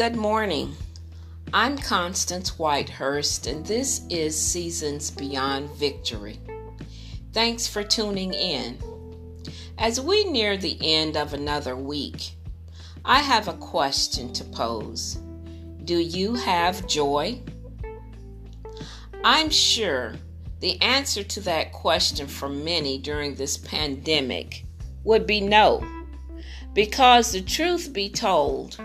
Good morning. I'm Constance Whitehurst, and this is Seasons Beyond Victory. Thanks for tuning in. As we near the end of another week, I have a question to pose. Do you have joy? I'm sure the answer to that question for many during this pandemic would be no. Because the truth be told,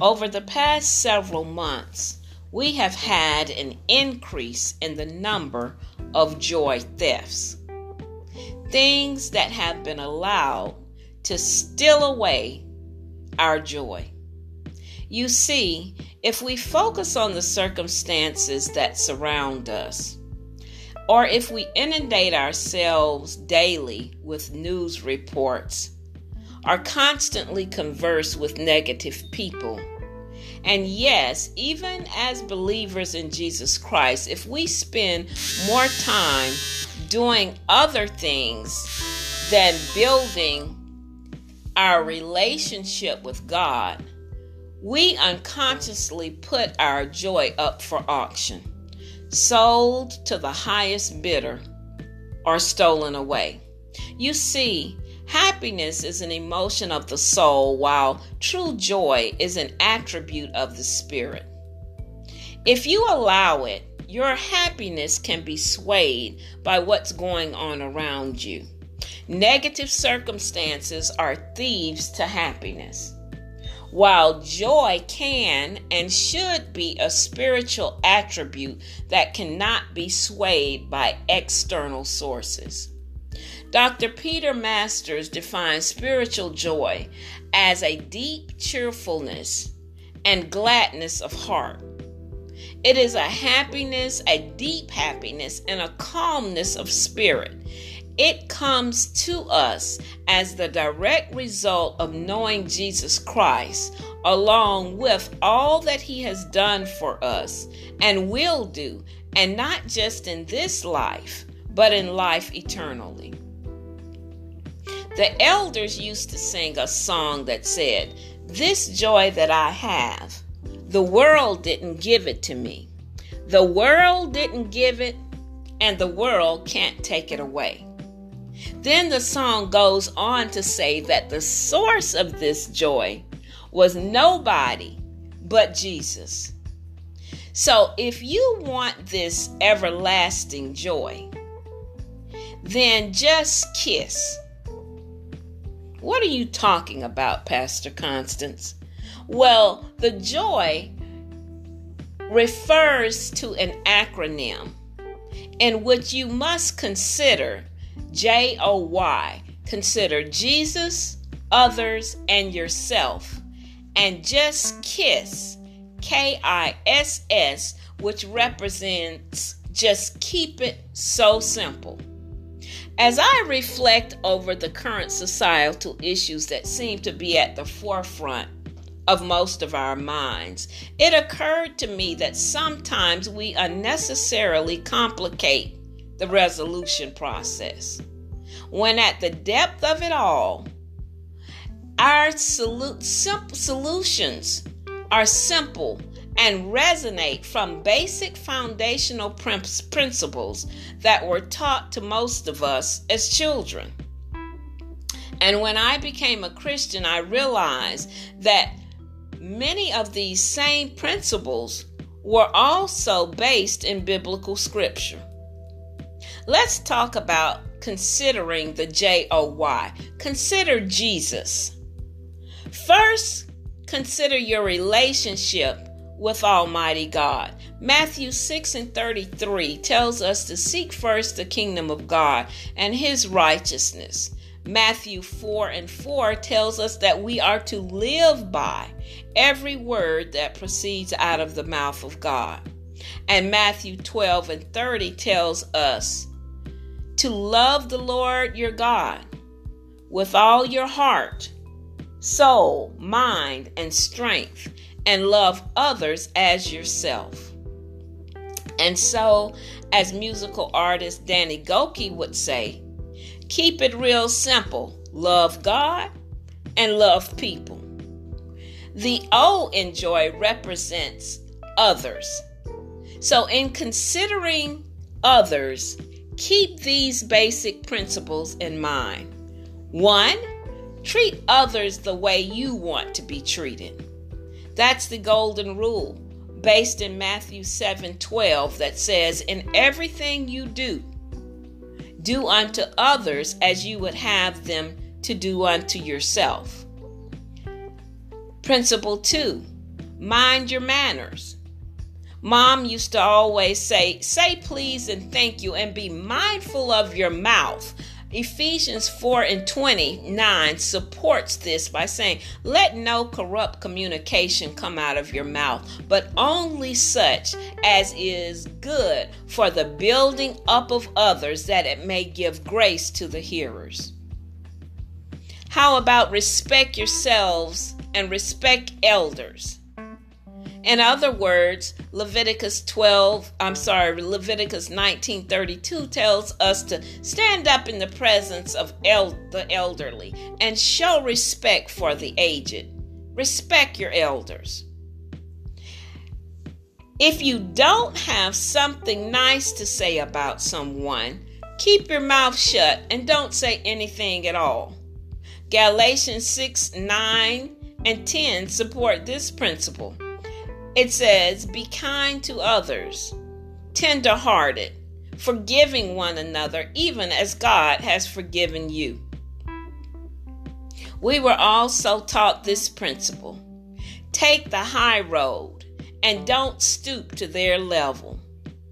over the past several months, we have had an increase in the number of joy thefts. Things that have been allowed to steal away our joy. You see, if we focus on the circumstances that surround us, or if we inundate ourselves daily with news reports, or constantly converse with negative people, and yes, even as believers in Jesus Christ, if we spend more time doing other things than building our relationship with God, we unconsciously put our joy up for auction, sold to the highest bidder, or stolen away. You see, happiness is an emotion of the soul, while true joy is an attribute of the spirit. If you allow it, your happiness can be swayed by what's going on around you. Negative circumstances are thieves to happiness. While joy can and should be a spiritual attribute that cannot be swayed by external sources. Dr. Peter Masters defines spiritual joy as a deep cheerfulness and gladness of heart. It is a happiness, a deep happiness, and a calmness of spirit. It comes to us as the direct result of knowing Jesus Christ, along with all that He has done for us and will do, and not just in this life, but in life eternally. The elders used to sing a song that said, This joy that I have, the world didn't give it to me. The world didn't give it, and the world can't take it away. Then the song goes on to say that the source of this joy was nobody but Jesus. So if you want this everlasting joy, then just kiss. What are you talking about, Pastor Constance? Well, the joy refers to an acronym in which you must consider J O Y. Consider Jesus, others, and yourself. And just kiss, K I S S, which represents just keep it so simple. As I reflect over the current societal issues that seem to be at the forefront of most of our minds, it occurred to me that sometimes we unnecessarily complicate the resolution process. When at the depth of it all, our simple solutions are simple and resonate from basic foundational principles that were taught to most of us as children. And when I became a Christian, I realized that many of these same principles were also based in biblical scripture. Let's talk about considering the J O Y. Consider Jesus. First, consider your relationship with Almighty God. Matthew 6 and 33 tells us to seek first the kingdom of God and his righteousness. Matthew 4 and 4 tells us that we are to live by every word that proceeds out of the mouth of God. And Matthew 12 and 30 tells us to love the Lord your God with all your heart, soul, mind, and strength, and love others as yourself. And so, as musical artist Danny Gokey would say, keep it real simple love God and love people. The O in joy represents others. So, in considering others, keep these basic principles in mind. One, treat others the way you want to be treated. That's the golden rule based in Matthew 7 12 that says, In everything you do, do unto others as you would have them to do unto yourself. Principle two, mind your manners. Mom used to always say, say please and thank you and be mindful of your mouth. Ephesians 4 and 29 supports this by saying, Let no corrupt communication come out of your mouth, but only such as is good for the building up of others, that it may give grace to the hearers. How about respect yourselves and respect elders? In other words, Leviticus 12, I'm sorry, Leviticus 19:32 tells us to stand up in the presence of el- the elderly and show respect for the aged. Respect your elders. If you don't have something nice to say about someone, keep your mouth shut and don't say anything at all. Galatians 6 9 and 10 support this principle. It says, Be kind to others, tender hearted, forgiving one another, even as God has forgiven you. We were also taught this principle take the high road and don't stoop to their level.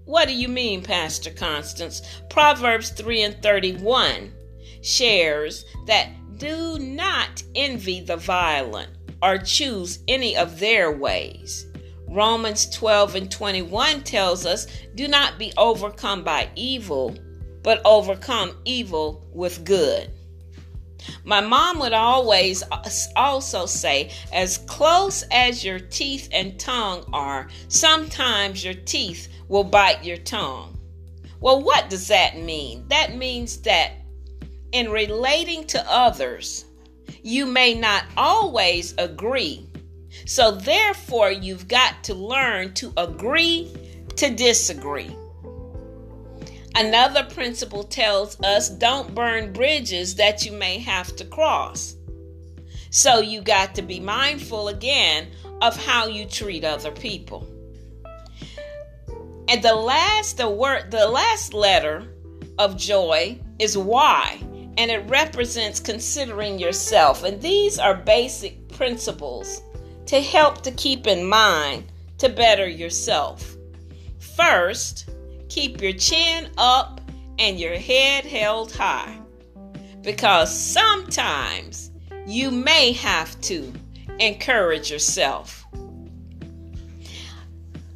What do you mean, Pastor Constance? Proverbs 3 and 31 shares that do not envy the violent or choose any of their ways. Romans 12 and 21 tells us, Do not be overcome by evil, but overcome evil with good. My mom would always also say, as close as your teeth and tongue are, sometimes your teeth will bite your tongue. Well, what does that mean? That means that in relating to others, you may not always agree so, therefore, you've got to learn to agree to disagree. Another principle tells us don't burn bridges that you may have to cross. So, you got to be mindful again of how you treat other people. And the last the word the last letter of joy is Y, and it represents considering yourself. And these are basic principles to help to keep in mind to better yourself. First, keep your chin up and your head held high because sometimes you may have to encourage yourself.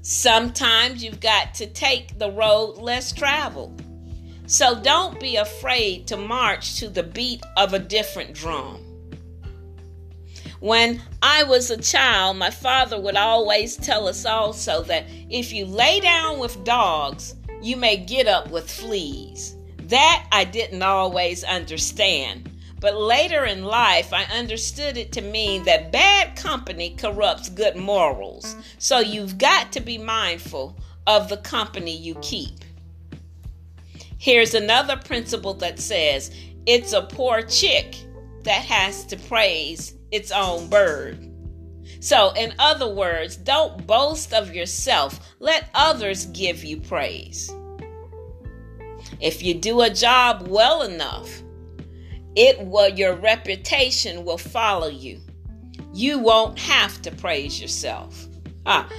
Sometimes you've got to take the road less traveled. So don't be afraid to march to the beat of a different drum. When I was a child, my father would always tell us also that if you lay down with dogs, you may get up with fleas. That I didn't always understand. But later in life, I understood it to mean that bad company corrupts good morals. So you've got to be mindful of the company you keep. Here's another principle that says it's a poor chick that has to praise its own bird. So, in other words, don't boast of yourself. Let others give you praise. If you do a job well enough, it will your reputation will follow you. You won't have to praise yourself. Ah,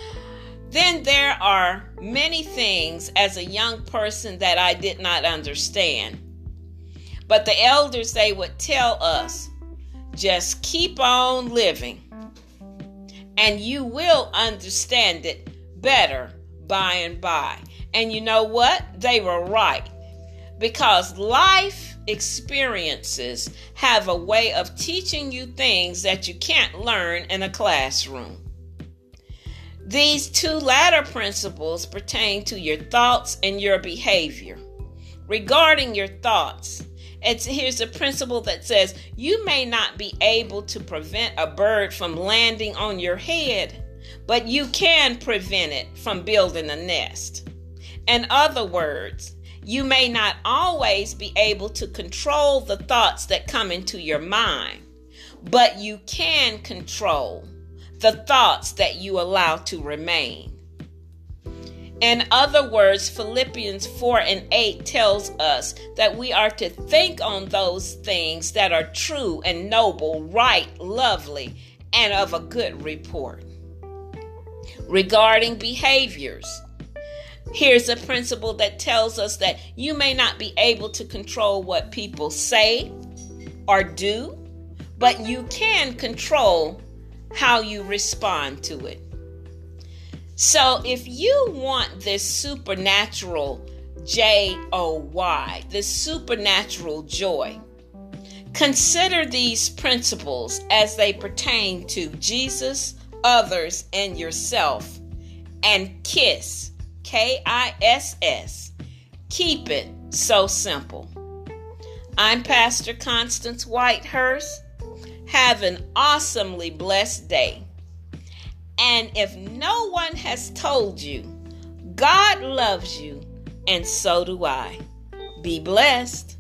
then there are many things as a young person that I did not understand. But the elders they would tell us just keep on living, and you will understand it better by and by. And you know what? They were right. Because life experiences have a way of teaching you things that you can't learn in a classroom. These two latter principles pertain to your thoughts and your behavior. Regarding your thoughts, It's here's a principle that says you may not be able to prevent a bird from landing on your head, but you can prevent it from building a nest. In other words, you may not always be able to control the thoughts that come into your mind, but you can control the thoughts that you allow to remain. In other words, Philippians 4 and 8 tells us that we are to think on those things that are true and noble, right, lovely, and of a good report. Regarding behaviors, here's a principle that tells us that you may not be able to control what people say or do, but you can control how you respond to it. So if you want this supernatural J O Y, this supernatural joy, consider these principles as they pertain to Jesus, others, and yourself. And KISS, K I S S. Keep it so simple. I'm Pastor Constance Whitehurst. Have an awesomely blessed day. And if no one has told you, God loves you, and so do I. Be blessed.